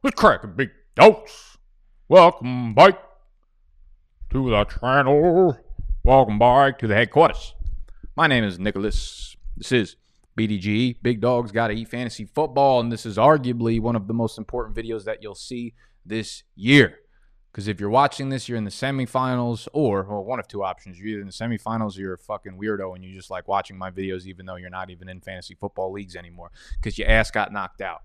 What's cracking, big dogs? Welcome back to the channel. Welcome back to the headquarters. My name is Nicholas. This is BDG. Big Dogs Gotta Eat Fantasy Football, and this is arguably one of the most important videos that you'll see this year. Because if you're watching this, you're in the semifinals, or well, one of two options. You're either in the semifinals or you're a fucking weirdo and you just like watching my videos, even though you're not even in fantasy football leagues anymore because your ass got knocked out.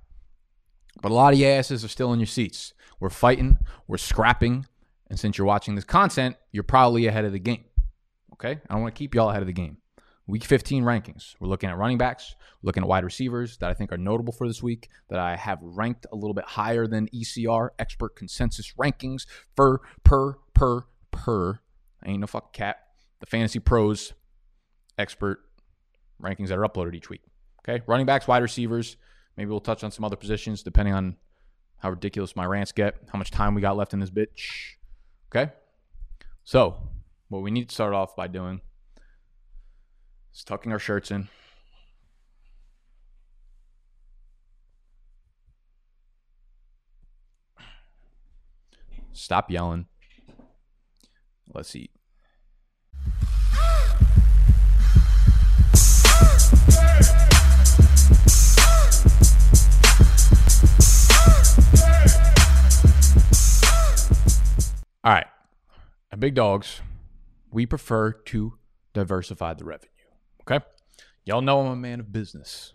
But a lot of your asses are still in your seats. We're fighting, we're scrapping, and since you're watching this content, you're probably ahead of the game. Okay? I don't want to keep y'all ahead of the game. Week 15 rankings. We're looking at running backs, looking at wide receivers that I think are notable for this week, that I have ranked a little bit higher than ECR, expert consensus rankings, for per, per, per. I ain't no fucking cat. The Fantasy Pros expert rankings that are uploaded each week. Okay? Running backs, wide receivers. Maybe we'll touch on some other positions depending on how ridiculous my rants get, how much time we got left in this bitch. Okay? So, what we need to start off by doing is tucking our shirts in. Stop yelling. Let's eat. All right. At Big Dogs, we prefer to diversify the revenue. Okay. Y'all know I'm a man of business.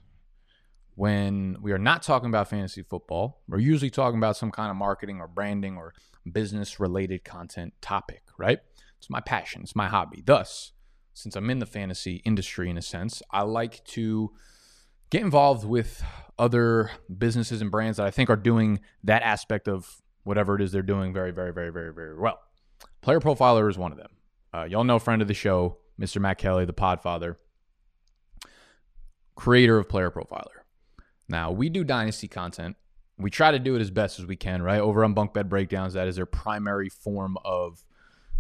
When we are not talking about fantasy football, we're usually talking about some kind of marketing or branding or business related content topic, right? It's my passion, it's my hobby. Thus, since I'm in the fantasy industry in a sense, I like to get involved with other businesses and brands that I think are doing that aspect of whatever it is they're doing very, very, very, very, very well. Player Profiler is one of them. Uh, y'all know friend of the show, Mr. Matt Kelly, the Podfather, creator of Player Profiler. Now we do Dynasty content. We try to do it as best as we can, right? Over on Bunk Bed Breakdowns, that is their primary form of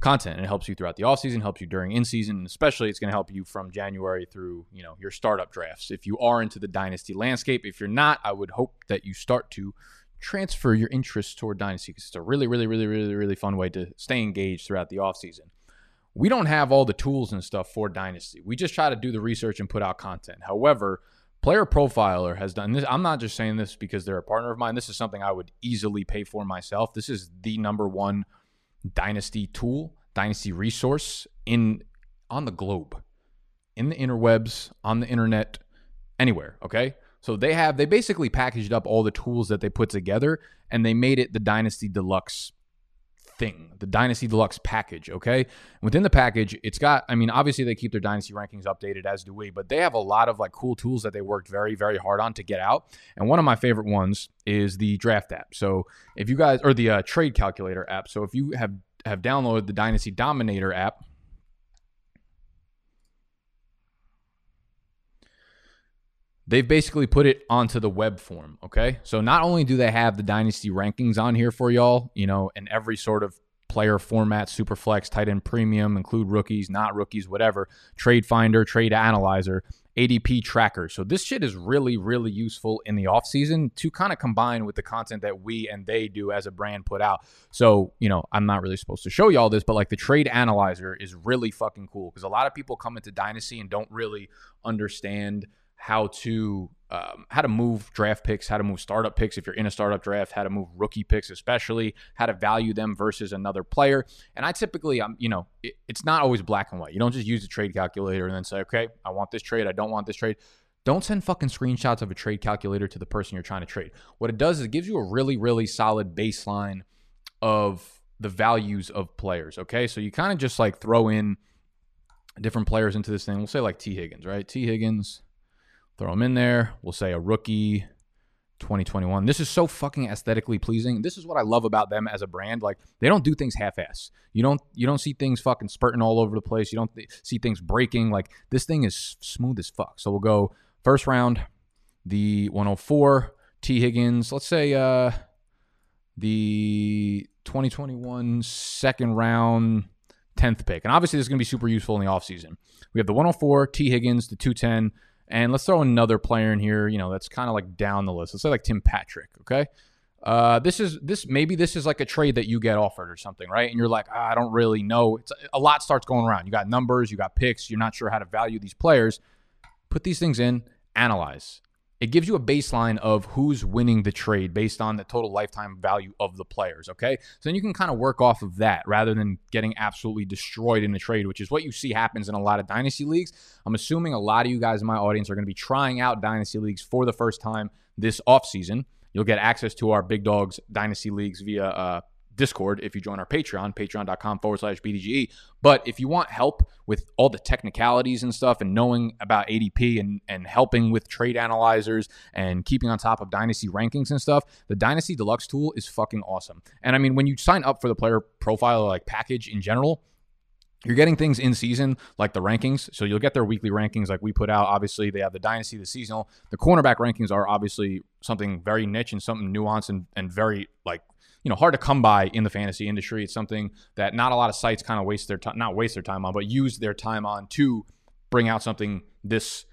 content and it helps you throughout the off season, helps you during in season, and especially it's going to help you from January through, you know, your startup drafts. If you are into the dynasty landscape, if you're not, I would hope that you start to transfer your interest toward dynasty because it's a really really really really really fun way to stay engaged throughout the off season. We don't have all the tools and stuff for dynasty. We just try to do the research and put out content. However, Player Profiler has done this. I'm not just saying this because they're a partner of mine. This is something I would easily pay for myself. This is the number one dynasty tool, dynasty resource in on the globe, in the interwebs, on the internet, anywhere. Okay. So they have they basically packaged up all the tools that they put together and they made it the Dynasty Deluxe thing, the Dynasty Deluxe package, okay? Within the package, it's got I mean, obviously they keep their dynasty rankings updated as do we, but they have a lot of like cool tools that they worked very very hard on to get out. And one of my favorite ones is the draft app. So, if you guys or the uh, trade calculator app. So, if you have have downloaded the Dynasty Dominator app, they've basically put it onto the web form. Okay. So not only do they have the dynasty rankings on here for y'all, you know, in every sort of player format, super flex, tight end premium, include rookies, not rookies, whatever, trade finder, trade analyzer, ADP tracker. So this shit is really, really useful in the offseason to kind of combine with the content that we and they do as a brand put out. So, you know, I'm not really supposed to show you all this, but like the trade analyzer is really fucking cool because a lot of people come into Dynasty and don't really understand how to um, how to move draft picks, how to move startup picks if you're in a startup draft, how to move rookie picks, especially how to value them versus another player. And I typically, I'm, you know, it, it's not always black and white. You don't just use a trade calculator and then say, okay, I want this trade, I don't want this trade. Don't send fucking screenshots of a trade calculator to the person you're trying to trade. What it does is it gives you a really, really solid baseline of the values of players. Okay, so you kind of just like throw in different players into this thing. We'll say like T Higgins, right? T Higgins Throw them in there. We'll say a rookie 2021. This is so fucking aesthetically pleasing. This is what I love about them as a brand. Like they don't do things half-ass. You don't you don't see things fucking spurting all over the place. You don't th- see things breaking. Like this thing is smooth as fuck. So we'll go first round, the 104 T Higgins. Let's say uh the 2021 second round 10th pick. And obviously this is going to be super useful in the offseason. We have the 104 T Higgins, the 210 and let's throw another player in here, you know, that's kind of like down the list. Let's say like Tim Patrick, okay? uh, this is this maybe this is like a trade that you get offered or something, right? And you're like, ah, I don't really know. It's a lot starts going around. You got numbers, you got picks, you're not sure how to value these players. Put these things in, analyze. It gives you a baseline of who's winning the trade based on the total lifetime value of the players. Okay. So then you can kind of work off of that rather than getting absolutely destroyed in the trade, which is what you see happens in a lot of dynasty leagues. I'm assuming a lot of you guys in my audience are going to be trying out dynasty leagues for the first time this offseason. You'll get access to our Big Dogs Dynasty Leagues via uh, Discord if you join our Patreon, patreon.com forward slash BDGE. But if you want help with all the technicalities and stuff and knowing about ADP and, and helping with trade analyzers and keeping on top of dynasty rankings and stuff, the Dynasty Deluxe tool is fucking awesome. And I mean, when you sign up for the player profile like package in general, you're getting things in season like the rankings. So you'll get their weekly rankings like we put out. Obviously, they have the dynasty, the seasonal. The cornerback rankings are obviously something very niche and something nuanced and, and very like you know hard to come by in the fantasy industry. It's something that not a lot of sites kind of waste their time, not waste their time on, but use their time on to bring out something this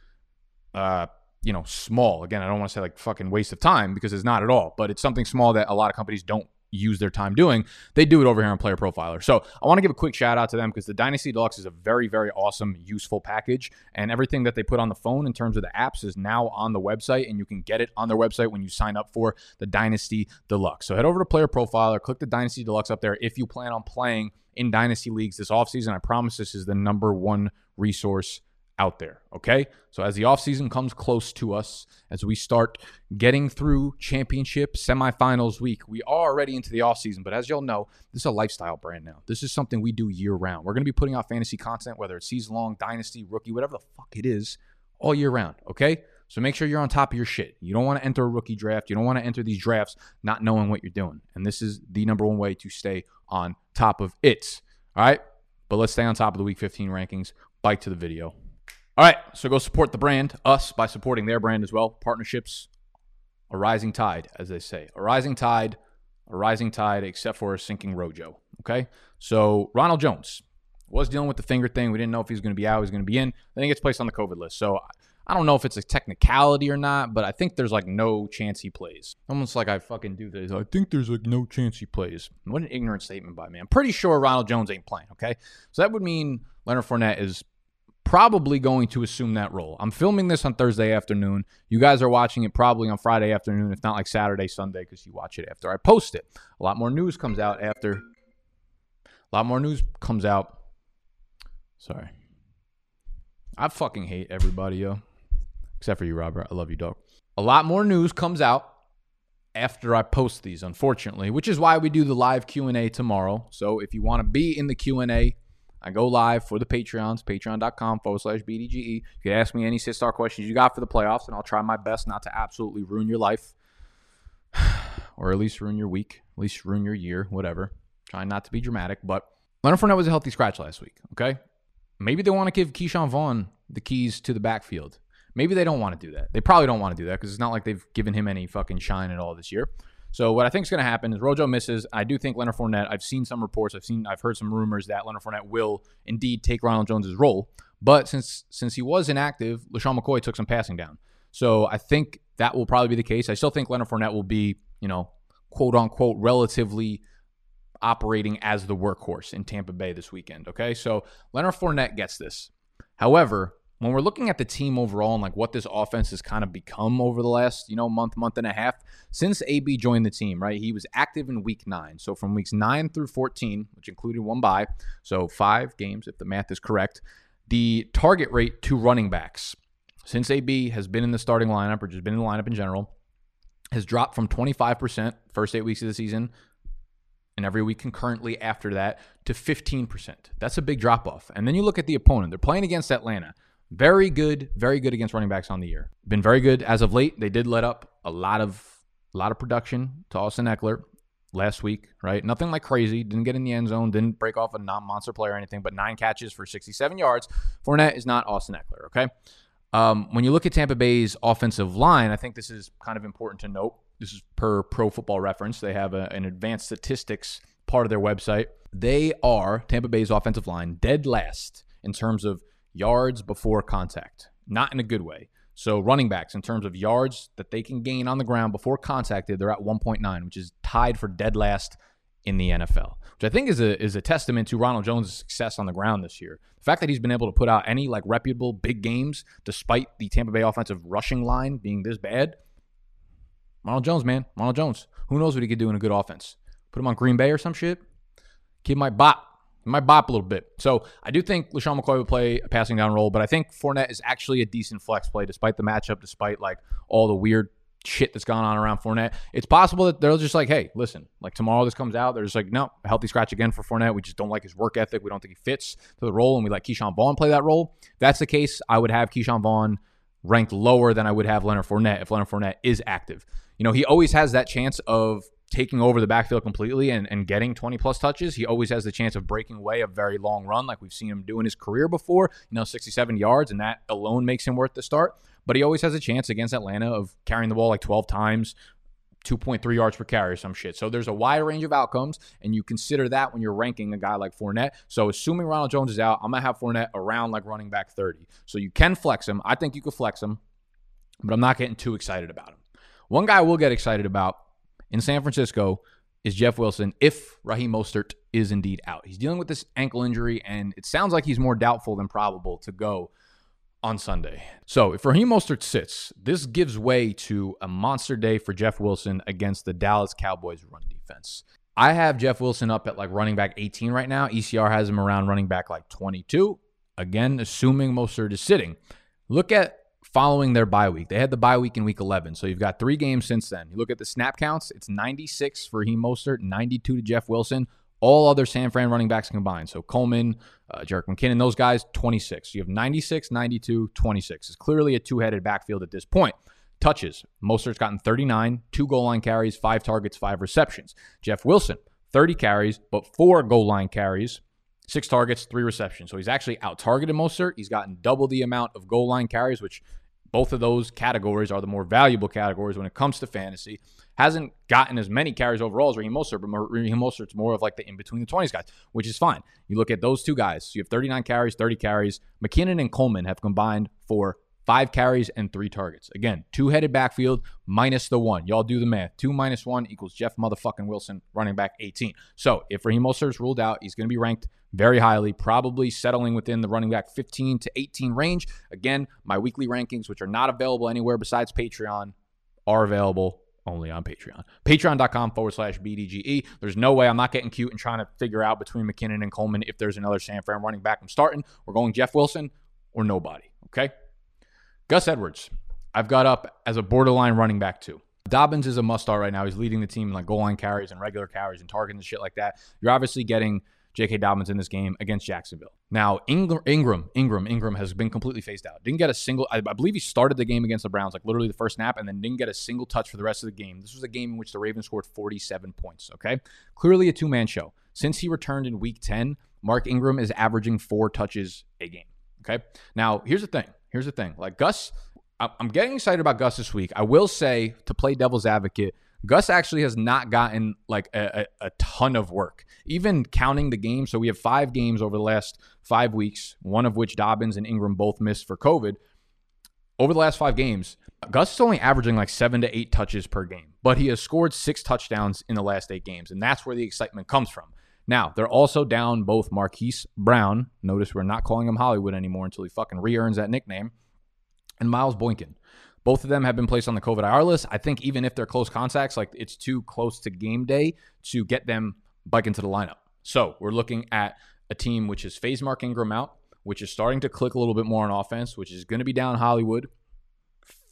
uh, you know small. Again, I don't want to say like fucking waste of time because it's not at all, but it's something small that a lot of companies don't use their time doing. They do it over here on Player Profiler. So I want to give a quick shout out to them because the Dynasty Deluxe is a very, very awesome, useful package. And everything that they put on the phone in terms of the apps is now on the website, and you can get it on their website when you sign up for the Dynasty Deluxe. So head over to Player Profiler, click the Dynasty Deluxe up there if you plan on playing in Dynasty Leagues this offseason. I promise this is the number one resource out there. Okay. So as the offseason comes close to us, as we start getting through championship semifinals week, we are already into the offseason. But as y'all know, this is a lifestyle brand now. This is something we do year round. We're going to be putting out fantasy content, whether it's season long, dynasty, rookie, whatever the fuck it is, all year round. Okay. So make sure you're on top of your shit. You don't want to enter a rookie draft. You don't want to enter these drafts not knowing what you're doing. And this is the number one way to stay on top of it. All right. But let's stay on top of the week 15 rankings. Bike to the video. All right, so go support the brand, us, by supporting their brand as well. Partnerships, a rising tide, as they say. A rising tide, a rising tide, except for a sinking Rojo. Okay, so Ronald Jones was dealing with the finger thing. We didn't know if he was going to be out, he was going to be in. Then he gets placed on the COVID list. So I don't know if it's a technicality or not, but I think there's like no chance he plays. Almost like I fucking do this. I think there's like no chance he plays. What an ignorant statement by me. I'm pretty sure Ronald Jones ain't playing. Okay, so that would mean Leonard Fournette is probably going to assume that role. I'm filming this on Thursday afternoon. You guys are watching it probably on Friday afternoon, if not like Saturday, Sunday, because you watch it after I post it. A lot more news comes out after. A lot more news comes out. Sorry. I fucking hate everybody, yo. Except for you, Robert. I love you, dog. A lot more news comes out after I post these, unfortunately, which is why we do the live Q&A tomorrow. So if you want to be in the Q&A, I go live for the Patreons, patreon.com forward slash BDGE. You can ask me any sit star questions you got for the playoffs, and I'll try my best not to absolutely ruin your life or at least ruin your week, at least ruin your year, whatever. Trying not to be dramatic, but Leonard Fournette was a healthy scratch last week, okay? Maybe they want to give Ke'Shawn Vaughn the keys to the backfield. Maybe they don't want to do that. They probably don't want to do that because it's not like they've given him any fucking shine at all this year. So what I think is going to happen is Rojo misses. I do think Leonard Fournette. I've seen some reports. I've seen. I've heard some rumors that Leonard Fournette will indeed take Ronald Jones's role. But since since he was inactive, LeSean McCoy took some passing down. So I think that will probably be the case. I still think Leonard Fournette will be, you know, quote unquote, relatively operating as the workhorse in Tampa Bay this weekend. Okay, so Leonard Fournette gets this. However, when we're looking at the team overall and like what this offense has kind of become over the last, you know, month, month and a half since AB joined the team, right? He was active in week nine. So from weeks nine through 14, which included one bye, so five games, if the math is correct, the target rate to running backs since AB has been in the starting lineup or just been in the lineup in general has dropped from 25% first eight weeks of the season and every week concurrently after that to 15%. That's a big drop off. And then you look at the opponent. They're playing against Atlanta. Very good, very good against running backs on the year. Been very good as of late. They did let up a lot of a lot of production to Austin Ekeler last week, right? Nothing like crazy. Didn't get in the end zone. Didn't break off a non-monster play or anything. But nine catches for 67 yards. Fournette is not Austin Ekeler. Okay. Um, when you look at Tampa Bay's offensive line, I think this is kind of important to note. This is per Pro Football Reference. They have a, an advanced statistics part of their website. They are Tampa Bay's offensive line dead last in terms of yards before contact. Not in a good way. So running backs, in terms of yards that they can gain on the ground before contacted, they're at 1.9, which is tied for dead last in the NFL, which I think is a is a testament to Ronald Jones' success on the ground this year. The fact that he's been able to put out any like reputable big games despite the Tampa Bay offensive rushing line being this bad. Ronald Jones, man, Ronald Jones. Who knows what he could do in a good offense? Put him on Green Bay or some shit. Kid might bop. He might bop a little bit. So I do think LeSean McCoy would play a passing down role, but I think Fournette is actually a decent flex play despite the matchup, despite like all the weird shit that's gone on around Fournette. It's possible that they're just like, hey, listen, like tomorrow this comes out, they're just like, no, a healthy scratch again for Fournette. We just don't like his work ethic. We don't think he fits to the role, and we let Ke'Shawn Vaughn play that role. If that's the case, I would have Ke'Shawn Vaughn ranked lower than I would have Leonard Fournette if Leonard Fournette is active. You know, he always has that chance of taking over the backfield completely and, and getting 20 plus touches, he always has the chance of breaking away a very long run, like we've seen him do in his career before, you know, 67 yards, and that alone makes him worth the start. But he always has a chance against Atlanta of carrying the ball like 12 times, 2.3 yards per carry or some shit. So there's a wide range of outcomes, and you consider that when you're ranking a guy like Fournette. So assuming Ronald Jones is out, I'm gonna have Fournette around like running back 30. So you can flex him. I think you could flex him, but I'm not getting too excited about him. One guy I will get excited about in San Francisco is Jeff Wilson if Raheem Mostert is indeed out. He's dealing with this ankle injury, and it sounds like he's more doubtful than probable to go on Sunday. So if Raheem Mostert sits, this gives way to a monster day for Jeff Wilson against the Dallas Cowboys run defense. I have Jeff Wilson up at like running back 18 right now. ECR has him around running back like 22. Again, assuming Mostert is sitting. Look at following their bye week. They had the bye week in week 11. So you've got three games since then. You look at the snap counts, it's 96 for He Mostert, 92 to Jeff Wilson. All other San Fran running backs combined. So Coleman, uh, Jerick McKinnon, those guys, 26. You have 96, 92, 26. It's clearly a two headed backfield at this point. Touches. Mostert's gotten 39, two goal line carries, five targets, five receptions. Jeff Wilson, 30 carries, but four goal line carries, six targets, three receptions. So he's actually out targeted Mostert. He's gotten double the amount of goal line carries, which both of those categories are the more valuable categories when it comes to fantasy. Hasn't gotten as many carries overall as Raheem Mostert, but Raheem Mostert's more of like the in between the 20s guys, which is fine. You look at those two guys, you have 39 carries, 30 carries. McKinnon and Coleman have combined for five carries and three targets. Again, two headed backfield minus the one. Y'all do the math. Two minus one equals Jeff motherfucking Wilson, running back 18. So if Raheem Mostert's ruled out, he's going to be ranked very highly, probably settling within the running back 15 to 18 range. Again, my weekly rankings, which are not available anywhere besides Patreon, are available only on Patreon. Patreon.com forward slash BDGE. There's no way I'm not getting cute and trying to figure out between McKinnon and Coleman if there's another San Fran running back I'm starting. We're going Jeff Wilson or nobody. Okay. Gus Edwards, I've got up as a borderline running back too. Dobbins is a must start right now. He's leading the team in like goal line carries and regular carries and targets and shit like that. You're obviously getting J.K. Dobbins in this game against Jacksonville. Now, Ingram, Ingram, Ingram, Ingram has been completely phased out. Didn't get a single, I, I, believe he started the game against the Browns, like literally the first snap, and then didn't get a single touch for the rest of the game. This was a game in which the Ravens scored 47 points, okay? Clearly a two man show. Since he returned in week 10, Mark Ingram is averaging four touches a game, okay? Now, here's the thing. Here's the thing. Like Gus, I'm getting excited about Gus this week. I will say, to play devil's advocate, Gus actually has not gotten like a, a, a, ton of work, even counting the games. So we have five games over the last five weeks, one of which Dobbins and Ingram both missed for COVID. Over the last five games, Gus is only averaging like seven to eight touches per game, but he has scored six touchdowns in the last eight games. And that's where the excitement comes from. Now, they're also down both Marquise Brown. Notice we're not calling him Hollywood anymore until he fucking re earns that nickname, and Miles Boykin. Both of them have been placed on the COVID IR list. I think even if they're close contacts, like it's too close to game day to get them back into the lineup. So we're looking at a team which is phase Mark Ingram out, which is starting to click a little bit more on offense, which is going to be down Hollywood,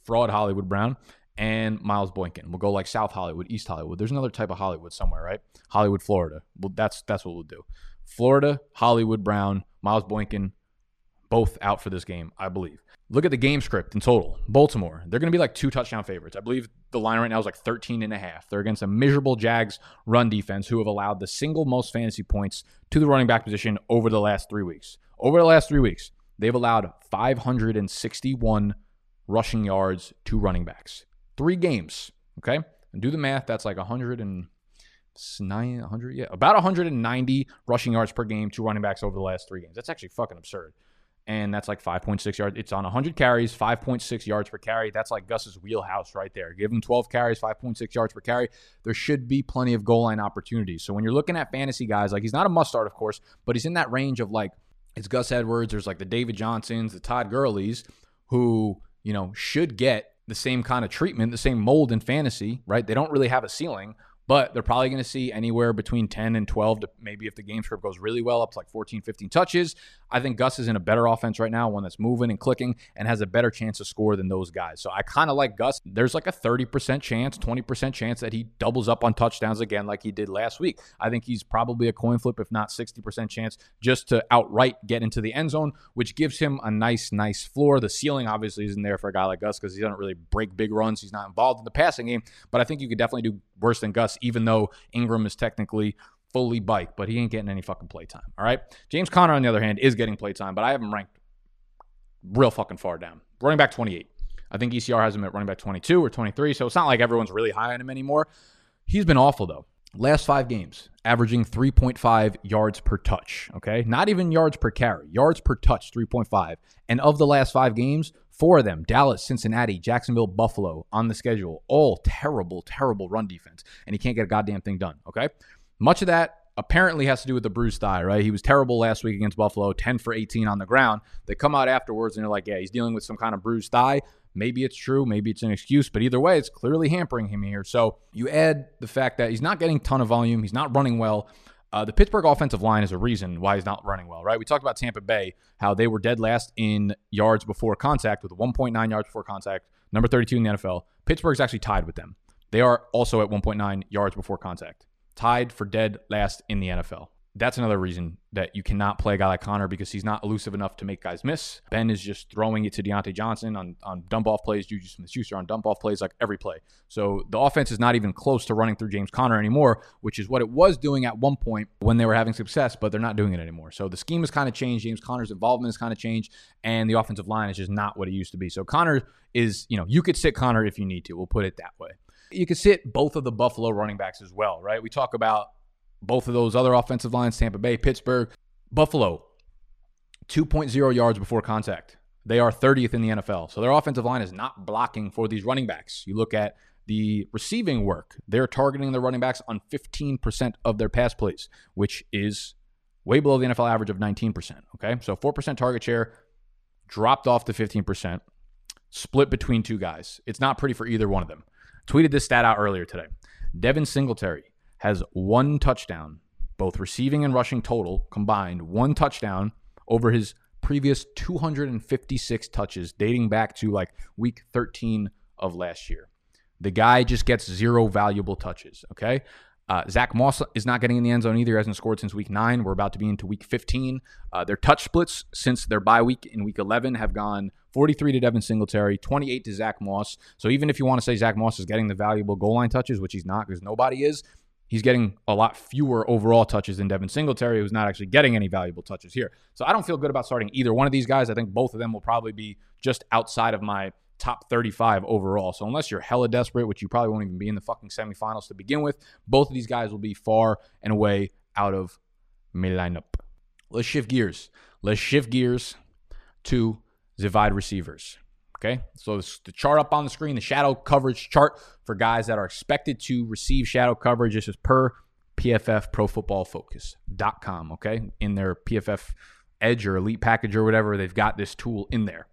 fraud Hollywood Brown, and Miles Boykin. We'll go like South Hollywood, East Hollywood. There's another type of Hollywood somewhere, right? Hollywood, Florida. Well, that's that's what we'll do. Florida, Hollywood Brown, Miles Boykin, both out for this game, I believe. Look at the game script in total. Baltimore, they're going to be like two touchdown favorites. I believe the line right now is like 13 and a half. They're against a miserable Jags run defense who have allowed the single most fantasy points to the running back position over the last three weeks. Over the last three weeks, they've allowed 561 rushing yards to running backs. Three games. Okay. And do the math. That's like 100 and nine hundred, yeah, about 190 rushing yards per game to running backs over the last three games. That's actually fucking absurd. and that's like 5.6 yards. It's on 100 carries, 5.6 yards per carry. That's like Gus's wheelhouse right there. Give him 12 carries, 5.6 yards per carry. There should be plenty of goal line opportunities. So when you're looking at fantasy guys, like he's not a must start, of course, but he's in that range of like it's Gus Edwards. There's like the David Johnsons, the Todd Gurley's, who you know should get the same kind of treatment, the same mold in fantasy, right? They don't really have a ceiling, but they're probably going to see anywhere between 10 and 12 to maybe if the game script goes really well up to like 14 15 touches. I think gus is in a better offense right now one that's moving and clicking and has a better chance to score than those guys. So i kind of like gus. There's like a 30% chance 20% chance that he doubles up on touchdowns again like he did last week. I think he's probably a coin flip if not 60% chance just to outright get into the end zone which gives him a nice nice floor. The ceiling obviously isn't there for a guy like gus because he doesn't really break big runs. He's not involved in the passing game but i think you could definitely do worse than gus even though Ingram is technically fully bike, but he ain't getting any fucking playtime. All right. James Conner, on the other hand, is getting playtime, but I have him ranked real fucking far down. Running back 28. I think ECR has him at running back 22 or 23, so it's not like everyone's really high on him anymore. He's been awful, though. Last five games, averaging 3.5 yards per touch. Okay. Not even yards per carry, yards per touch, 3.5. And of the last five games, four of them Dallas, Cincinnati, Jacksonville, Buffalo on the schedule. All terrible, terrible run defense. And he can't get a goddamn thing done. Okay. Much of that apparently has to do with the bruised thigh, right? He was terrible last week against Buffalo, 10 for 18 on the ground. They come out afterwards and they're like, yeah, he's dealing with some kind of bruised thigh. Maybe it's true, maybe it's an excuse, but either way, it's clearly hampering him here. So you add the fact that he's not getting ton of volume, he's not running well. Uh, the Pittsburgh offensive line is a reason why he's not running well, right? We talked about Tampa Bay, how they were dead last in yards before contact with 1.9 yards before contact, number 32 in the NFL. Pittsburgh's actually tied with them. They are also at 1.9 yards before contact, tied for dead last in the NFL that's another reason that you cannot play a guy like Conner because he's not elusive enough to make guys miss. Ben is just throwing it to Diontae Johnson on, on dump off plays, Juju Smith Schuster on dump off plays like every play. So the offense is not even close to running through James Conner anymore, which is what it was doing at one point when they were having success, but they're not doing it anymore. So the scheme has kind of changed. James Conner's involvement has kind of changed, and the offensive line is just not what it used to be. So Conner is, you know, you could sit Conner if you need to. We'll put it that way. You could sit both of the Buffalo running backs as well, right? We talk about both of those other offensive lines, Tampa Bay, Pittsburgh, Buffalo, 2.0 yards before contact. They are 30th in the NFL. So their offensive line is not blocking for these running backs. You look at the receiving work, they're targeting the running backs on 15% of their pass plays, which is way below the NFL average of 19%. Okay. So 4% target share dropped off to 15%, split between two guys. It's not pretty for either one of them. Tweeted this stat out earlier today. Devin Singletary, has one touchdown, both receiving and rushing total combined, one touchdown over his previous 256 touches dating back to like week 13 of last year. The guy just gets zero valuable touches. Okay. Uh, Zach Moss is not getting in the end zone either. Hasn't scored since week nine. We're about to be into week 15. Uh, their touch splits since their bye week in week 11 have gone 43 to Devin Singletary, 28 to Zach Moss. So even if you want to say Zach Moss is getting the valuable goal line touches, which he's not because nobody is, he's getting a lot fewer overall touches than Devin Singletary, who's not actually getting any valuable touches here. So I don't feel good about starting either one of these guys. I think both of them will probably be just outside of my top 35 overall. So unless you're hella desperate, which you probably won't even be in the fucking semifinals to begin with, both of these guys will be far and away out of my lineup. Let's shift gears. Let's shift gears to the wide receivers. Okay, so the chart up on the screen, the shadow coverage chart for guys that are expected to receive shadow coverage. This is per PFF Pro Football Focus.com. Okay, in their PFF Edge or Elite package or whatever, they've got this tool in there.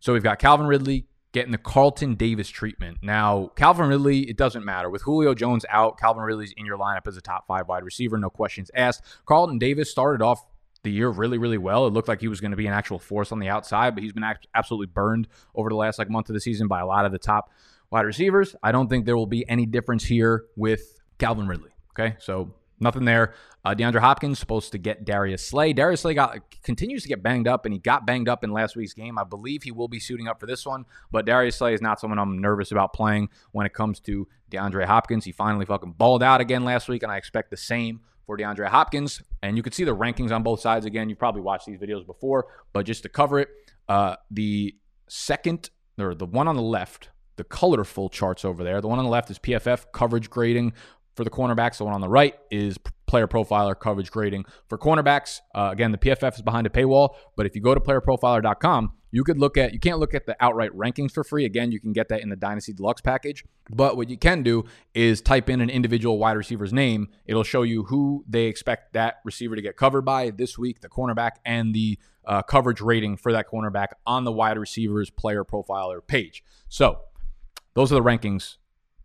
So we've got Calvin Ridley getting the Carlton Davis treatment. Now, Calvin Ridley, it doesn't matter. With Julio Jones out, Calvin Ridley's in your lineup as a top five wide receiver, no questions asked. Carlton Davis started off the year really, really well. It looked like he was going to be an actual force on the outside, but he's been absolutely burned over the last like month of the season by a lot of the top wide receivers. I don't think there will be any difference here with Calvin Ridley. Okay, so nothing there. Uh, DeAndre Hopkins supposed to get Darius Slay. Darius Slay got continues to get banged up, and he got banged up in last week's game. I believe he will be suiting up for this one, but Darius Slay is not someone I'm nervous about playing when it comes to DeAndre Hopkins. He finally fucking balled out again last week, and I expect the same for DeAndre Hopkins. And you can see the rankings on both sides again. you've probably watched these videos before, but just to cover it, uh, the second or the one on the left, the colorful charts over there. The one on the left is PFF coverage grading for the cornerbacks. The one on the right is player profiler coverage grading for cornerbacks. Uh, again, the PFF is behind a paywall, but if you go to playerprofiler.com, you could look at you can't look at the outright rankings for free. Again, you can get that in the Dynasty Deluxe package. But what you can do is type in an individual wide receiver's name. It'll show you who they expect that receiver to get covered by this week, the cornerback, and the uh, coverage rating for that cornerback on the wide receivers player profiler page. So those are the rankings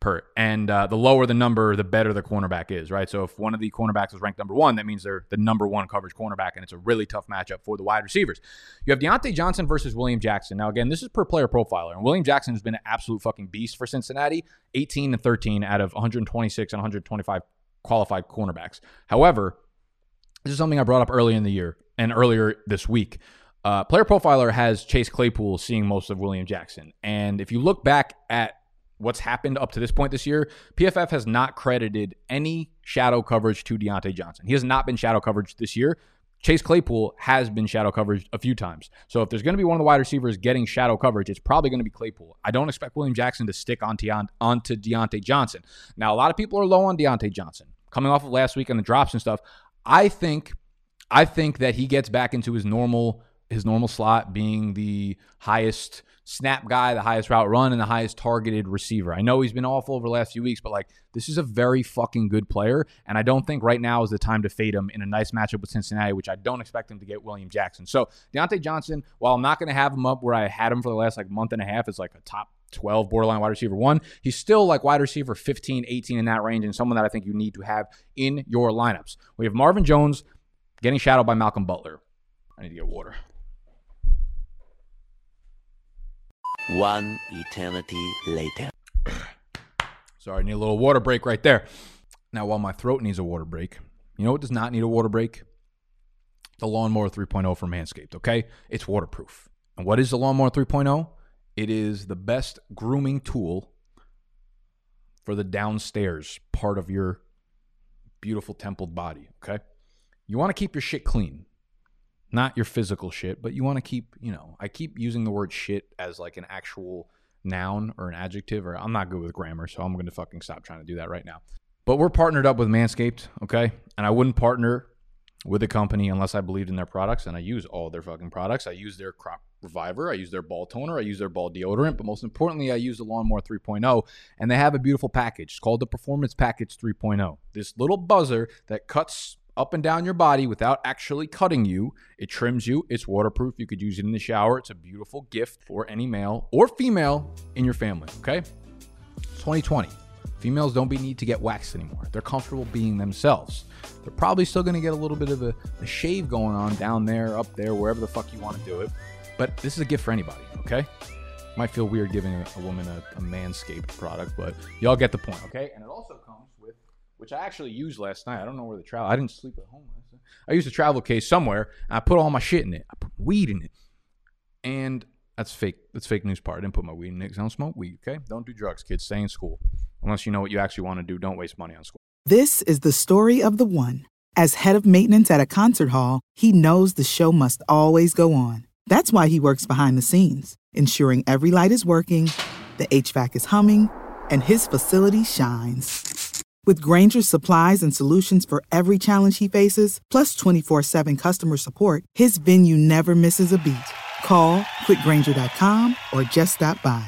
per. And uh, the lower the number, the better the cornerback is, right? So if one of the cornerbacks is ranked number one, that means they're the number one coverage cornerback, and it's a really tough matchup for the wide receivers. You have Diontae Johnson versus William Jackson. Now, again, this is per player profiler, and William Jackson has been an absolute fucking beast for Cincinnati 18 and 13 out of 126 and 125 qualified cornerbacks. However, this is something I brought up early in the year and earlier this week. Uh, player profiler has Chase Claypool seeing most of William Jackson. And if you look back at what's happened up to this point this year, PFF has not credited any shadow coverage to Diontae Johnson. He has not been shadow coverage this year. Chase Claypool has been shadow coverage a few times. So if there's going to be one of the wide receivers getting shadow coverage, it's probably going to be Claypool. I don't expect William Jackson to stick on Deont- onto Diontae Johnson. Now, a lot of people are low on Diontae Johnson. Coming off of last week and the drops and stuff, I think I think that he gets back into his normal his normal slot being the highest snap guy, the highest route run, and the highest targeted receiver. I know he's been awful over the last few weeks, but like this is a very fucking good player. And I don't think right now is the time to fade him in a nice matchup with Cincinnati, which I don't expect him to get William Jackson. So Diontae Johnson, while I'm not going to have him up where I had him for the last like month and a half, is like a top 12 borderline wide receiver one. He's still like wide receiver 15, 18 in that range, and someone that I think you need to have in your lineups. We have Marvin Jones getting shadowed by Malcolm Butler. I need to get water. One eternity later. Sorry, I need a little water break right there. Now, while my throat needs a water break, you know what does not need a water break? The Lawnmower 3.0 from Manscaped, okay? It's waterproof. And what is the Lawnmower 3.0? It is the best grooming tool for the downstairs part of your beautiful templed body, okay? You want to keep your shit clean not your physical shit, but you want to keep, you know, I keep using the word shit as like an actual noun or an adjective, or I'm not good with grammar, so I'm going to fucking stop trying to do that right now. But we're partnered up with Manscaped, okay? And I wouldn't partner with a company unless I believed in their products, and I use all their fucking products. I use their crop reviver, I use their ball toner, I use their ball deodorant, but most importantly, I use the Lawnmower 3.0, and they have a beautiful package. It's called the Performance Package 3.0. This little buzzer that cuts up and down your body without actually cutting you. It trims you. It's waterproof. You could use it in the shower. It's a beautiful gift for any male or female in your family. Okay. 2020. Females don't be need to get waxed anymore. They're comfortable being themselves. They're probably still going to get a little bit of a, a, shave going on down there, up there, wherever the fuck you want to do it. But this is a gift for anybody, okay? Might feel weird giving a, a woman a, a manscaped product, but y'all get the point, okay? And it also comes which I actually used last night. I don't know where the travel. I didn't sleep at home last night. I used a travel case somewhere. I put all my shit in it. I put weed in it, and that's fake. That's fake news part. I didn't put my weed in it I don't smoke weed. Okay, don't do drugs, kids. Stay in school unless you know what you actually want to do. Don't waste money on school. This is the story of the one. As head of maintenance at a concert hall, he knows the show must always go on. That's why he works behind the scenes, ensuring every light is working, the HVAC is humming, and his facility shines. With Grainger's supplies and solutions for every challenge he faces, plus 24 7 customer support, his venue never misses a beat. Call quickgranger.com or just stop by.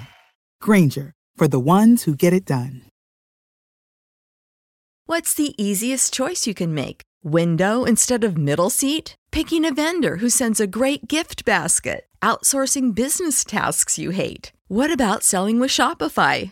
Grainger, for the ones who get it done. What's the easiest choice you can make? Window instead of middle seat? Picking a vendor who sends a great gift basket? Outsourcing business tasks you hate? What about selling with Shopify?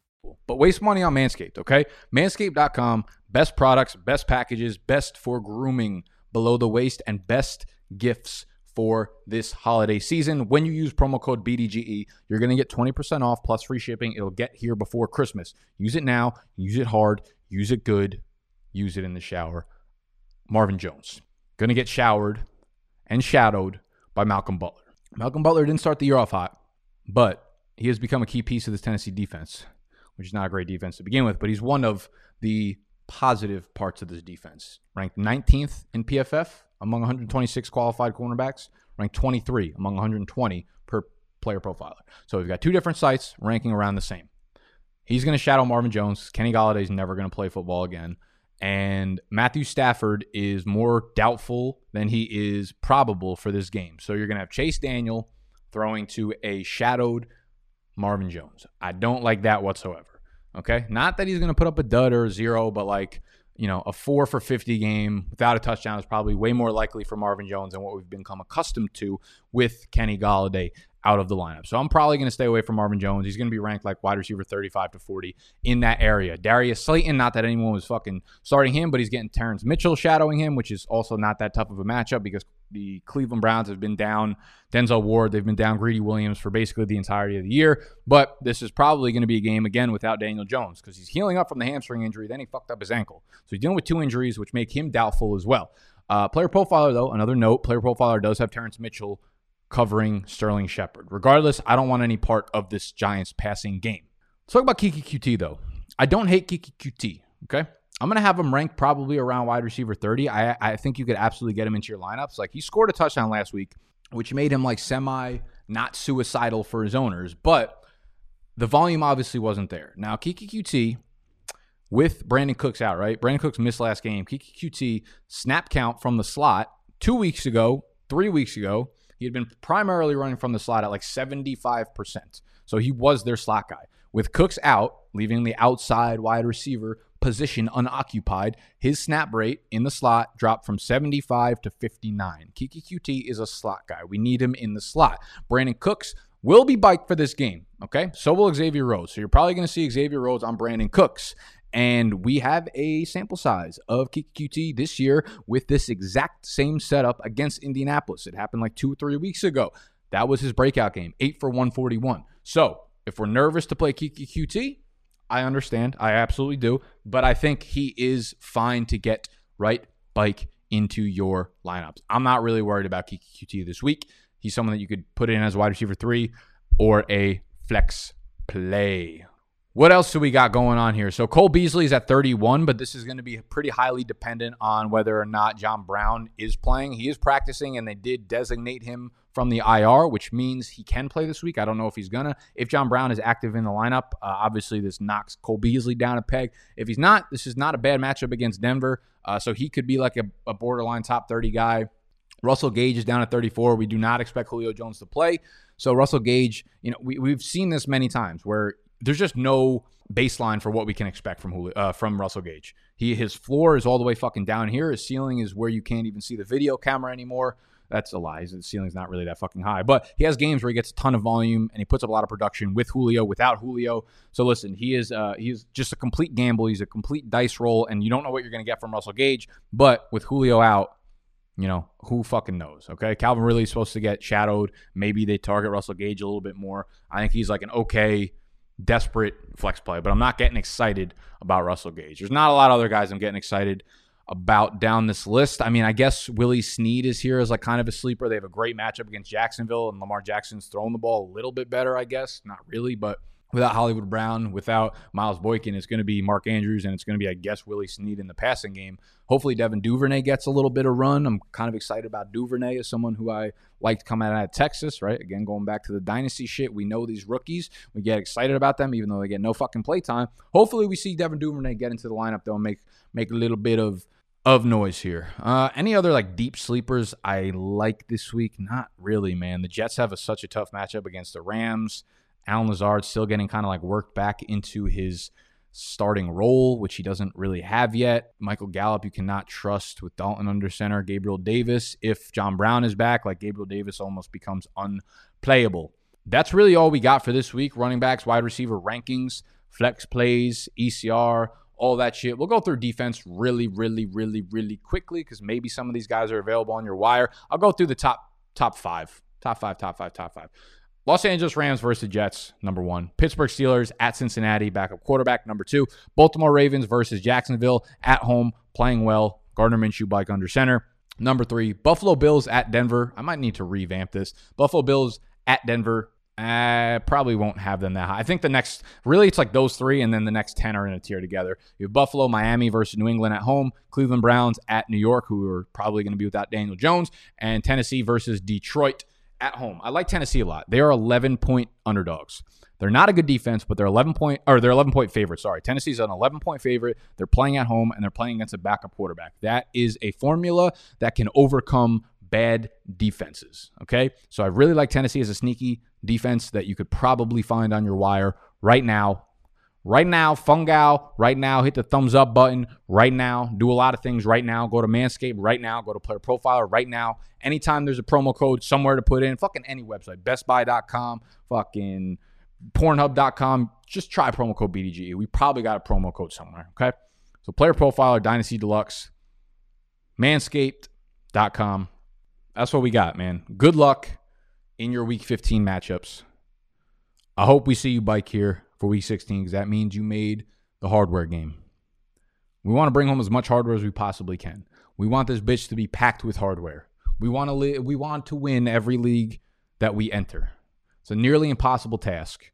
Unbelievable. But waste money on Manscaped, okay? Manscaped.com, best products, best packages, best for grooming below the waist, and best gifts for this holiday season. When you use promo code BDGE, you're going to get 20% off plus free shipping. It'll get here before Christmas. Use it now, use it hard, use it good, use it in the shower. Marvin Jones, going to get showered and shadowed by Malcolm Butler. Malcolm Butler didn't start the year off hot, but he has become a key piece of this Tennessee defense, which is not a great defense to begin with, but he's one of the positive parts of this defense. Ranked 19th in PFF among 126 qualified cornerbacks, ranked 23 among 120 per player profiler. So we've got two different sites ranking around the same. He's going to shadow Marvin Jones. Kenny Golladay's never going to play football again. And Matthew Stafford is more doubtful than he is probable for this game. So you're going to have Chase Daniel throwing to a shadowed Marvin Jones. I don't like that whatsoever. Okay. Not that he's going to put up a dud or a zero, but like, you know, a four for 50 game without a touchdown is probably way more likely for Marvin Jones than what we've become accustomed to with Kenny Golladay out of the lineup. So I'm probably going to stay away from Marvin Jones. He's going to be ranked like wide receiver 35 to 40 in that area. Darius Slayton, not that anyone was fucking starting him, but he's getting Terrance Mitchell shadowing him, which is also not that tough of a matchup because the Cleveland Browns have been down Denzel Ward. They've been down Greedy Williams for basically the entirety of the year. But this is probably going to be a game again without Daniel Jones because he's healing up from the hamstring injury. Then he fucked up his ankle. So he's dealing with two injuries, which make him doubtful as well. Uh, player profiler, though, another note player profiler does have Terrance Mitchell covering Sterling Shepard. Regardless, I don't want any part of this Giants passing game. Let's talk about Keke Coutee, though. I don't hate Keke Coutee, okay? I'm going to have him ranked probably around wide receiver 30. I, I think you could absolutely get him into your lineups. Like, he scored a touchdown last week, which made him like semi not suicidal for his owners, but the volume obviously wasn't there. Now, Keke Coutee with Brandin Cooks out, right? Brandin Cooks missed last game. Keke Coutee snap count from the slot two weeks ago, three weeks ago, he had been primarily running from the slot at like 75%. So he was their slot guy. With Cooks out, leaving the outside wide receiver position unoccupied, his snap rate in the slot dropped from 75 to 59. Keke Coutee is a slot guy. We need him in the slot. Brandin Cooks will be biked for this game. Okay. So will Xavier Rhodes. So you're probably going to see Xavier Rhodes on Brandin Cooks. And we have a sample size of Keke Coutee this year with this exact same setup against Indianapolis. It happened like two or three weeks ago. That was his breakout game, eight for 141. So if we're nervous to play Keke Coutee, I understand. I absolutely do. But I think he is fine to get right bike into your lineups. I'm not really worried about Keke Coutee this week. He's someone that you could put in as wide receiver three or a flex play. What else do we got going on here? So Cole Beasley is at 31, but this is going to be pretty highly dependent on whether or not John Brown is playing. He is practicing, and they did designate him from the IR, which means he can play this week. I don't know if he's gonna. If John Brown is active in the lineup, uh, obviously this knocks Cole Beasley down a peg. If he's not, this is not a bad matchup against Denver. Uh, so he could be like a, a borderline top 30 guy. Russell Gage is down at 34. We do not expect Julio Jones to play. So Russell Gage, you know, we, we've seen this many times where there's just no baseline for what we can expect from Julio, uh, from Russell Gage. He his floor is all the way fucking down here. His ceiling is where you can't even see the video camera anymore. That's a lie. His ceiling's not really that fucking high. But he has games where he gets a ton of volume and he puts up a lot of production with Julio, without Julio. So listen, he is uh, he's just a complete gamble. He's a complete dice roll, and you don't know what you're gonna get from Russell Gage. But with Julio out, you know, who fucking knows? Okay. Calvin Ridley is supposed to get shadowed. Maybe they target Russell Gage a little bit more. I think he's like an okay desperate flex play, but I'm not getting excited about Russell Gage. There's not a lot of other guys I'm getting excited about down this list. I mean, I guess Willie Snead is here as like kind of a sleeper. They have a great matchup against Jacksonville, and Lamar Jackson's throwing the ball a little bit better, I guess. Not really, but without Hollywood Brown, without Miles Boykin, it's going to be Mark Andrews and it's going to be, I guess, Willie Snead in the passing game. Hopefully, Devin Duvernay gets a little bit of run. I'm kind of excited about Duvernay as someone who I liked coming out of Texas, right? Again, going back to the dynasty shit, we know these rookies. We get excited about them, even though they get no fucking play time. Hopefully, we see Devin Duvernay get into the lineup, though, and make, make a little bit of of noise here. Uh, any other like deep sleepers I like this week? Not really, man. The Jets have a, such a tough matchup against the Rams. Allen Lazard still getting kind of like worked back into his starting role, which he doesn't really have yet. Michael Gallup, you cannot trust with Dalton under center. Gabriel Davis, if John Brown is back, like Gabriel Davis almost becomes unplayable. That's really all we got for this week. Running backs, wide receiver rankings flex plays, ECR, all that shit. We'll go through defense really, really, really, really quickly because maybe some of these guys are available on your wire. I'll go through the top top five, top five, top five, top five. Los Angeles Rams versus Jets, number one. Pittsburgh Steelers at Cincinnati, backup quarterback, number two. Baltimore Ravens versus Jacksonville at home, playing well. Gardner Minshew bike under center. Number three, Buffalo Bills at Denver. I might need to revamp this. Buffalo Bills at Denver. I probably won't have them that high. I think the next, really, it's like those three, and then the next 10 are in a tier together. You have Buffalo, Miami versus New England at home, Cleveland Browns at New York, who are probably going to be without Daniel Jones, and Tennessee versus Detroit at home. I like Tennessee a lot. They are 11 point underdogs. They're not a good defense, but they're 11 point or they're 11 point favorite. Sorry, Tennessee's an 11 point favorite. They're playing at home and they're playing against a backup quarterback. That is a formula that can overcome bad defenses. Okay, so I really like Tennessee as a sneaky defense that you could probably find on your wire right now. Right now, Fungal, right now, hit the thumbs up button right now. Do a lot of things right now. Go to Manscaped right now. Go to Player Profiler right now. Anytime there's a promo code somewhere to put in, fucking any website, bestbuy.com, fucking pornhub.com, just try promo code BDGE. We probably got a promo code somewhere, okay? So Player Profiler, Dynasty Deluxe, manscaped.com. That's what we got, man. Good luck in your week 15 matchups. I hope we see you bike here for week 16 because that means you made the hardware game. We want to bring home as much hardware as we possibly can. We want this bitch to be packed with hardware. We want to li- we want to win every league that we enter. It's a nearly impossible task,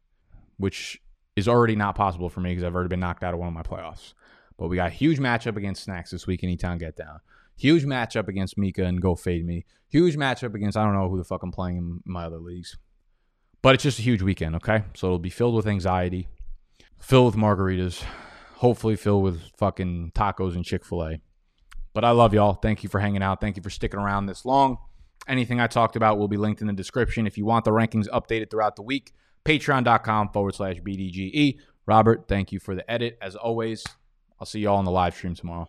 which is already not possible for me because I've already been knocked out of one of my playoffs. But we got a huge matchup against Snacks this week in E-Town Get Down. Huge matchup against Mika and Go Fade Me. Huge matchup against I don't know who the fuck I'm playing in my other leagues. But it's just a huge weekend, okay? So it'll be filled with anxiety, filled with margaritas, hopefully filled with fucking tacos and Chick fil A. But I love y'all. Thank you for hanging out. Thank you for sticking around this long. Anything I talked about will be linked in the description. If you want the rankings updated throughout the week, patreon.com forward slash BDGE. Robert, thank you for the edit. As always, I'll see y'all on the live stream tomorrow.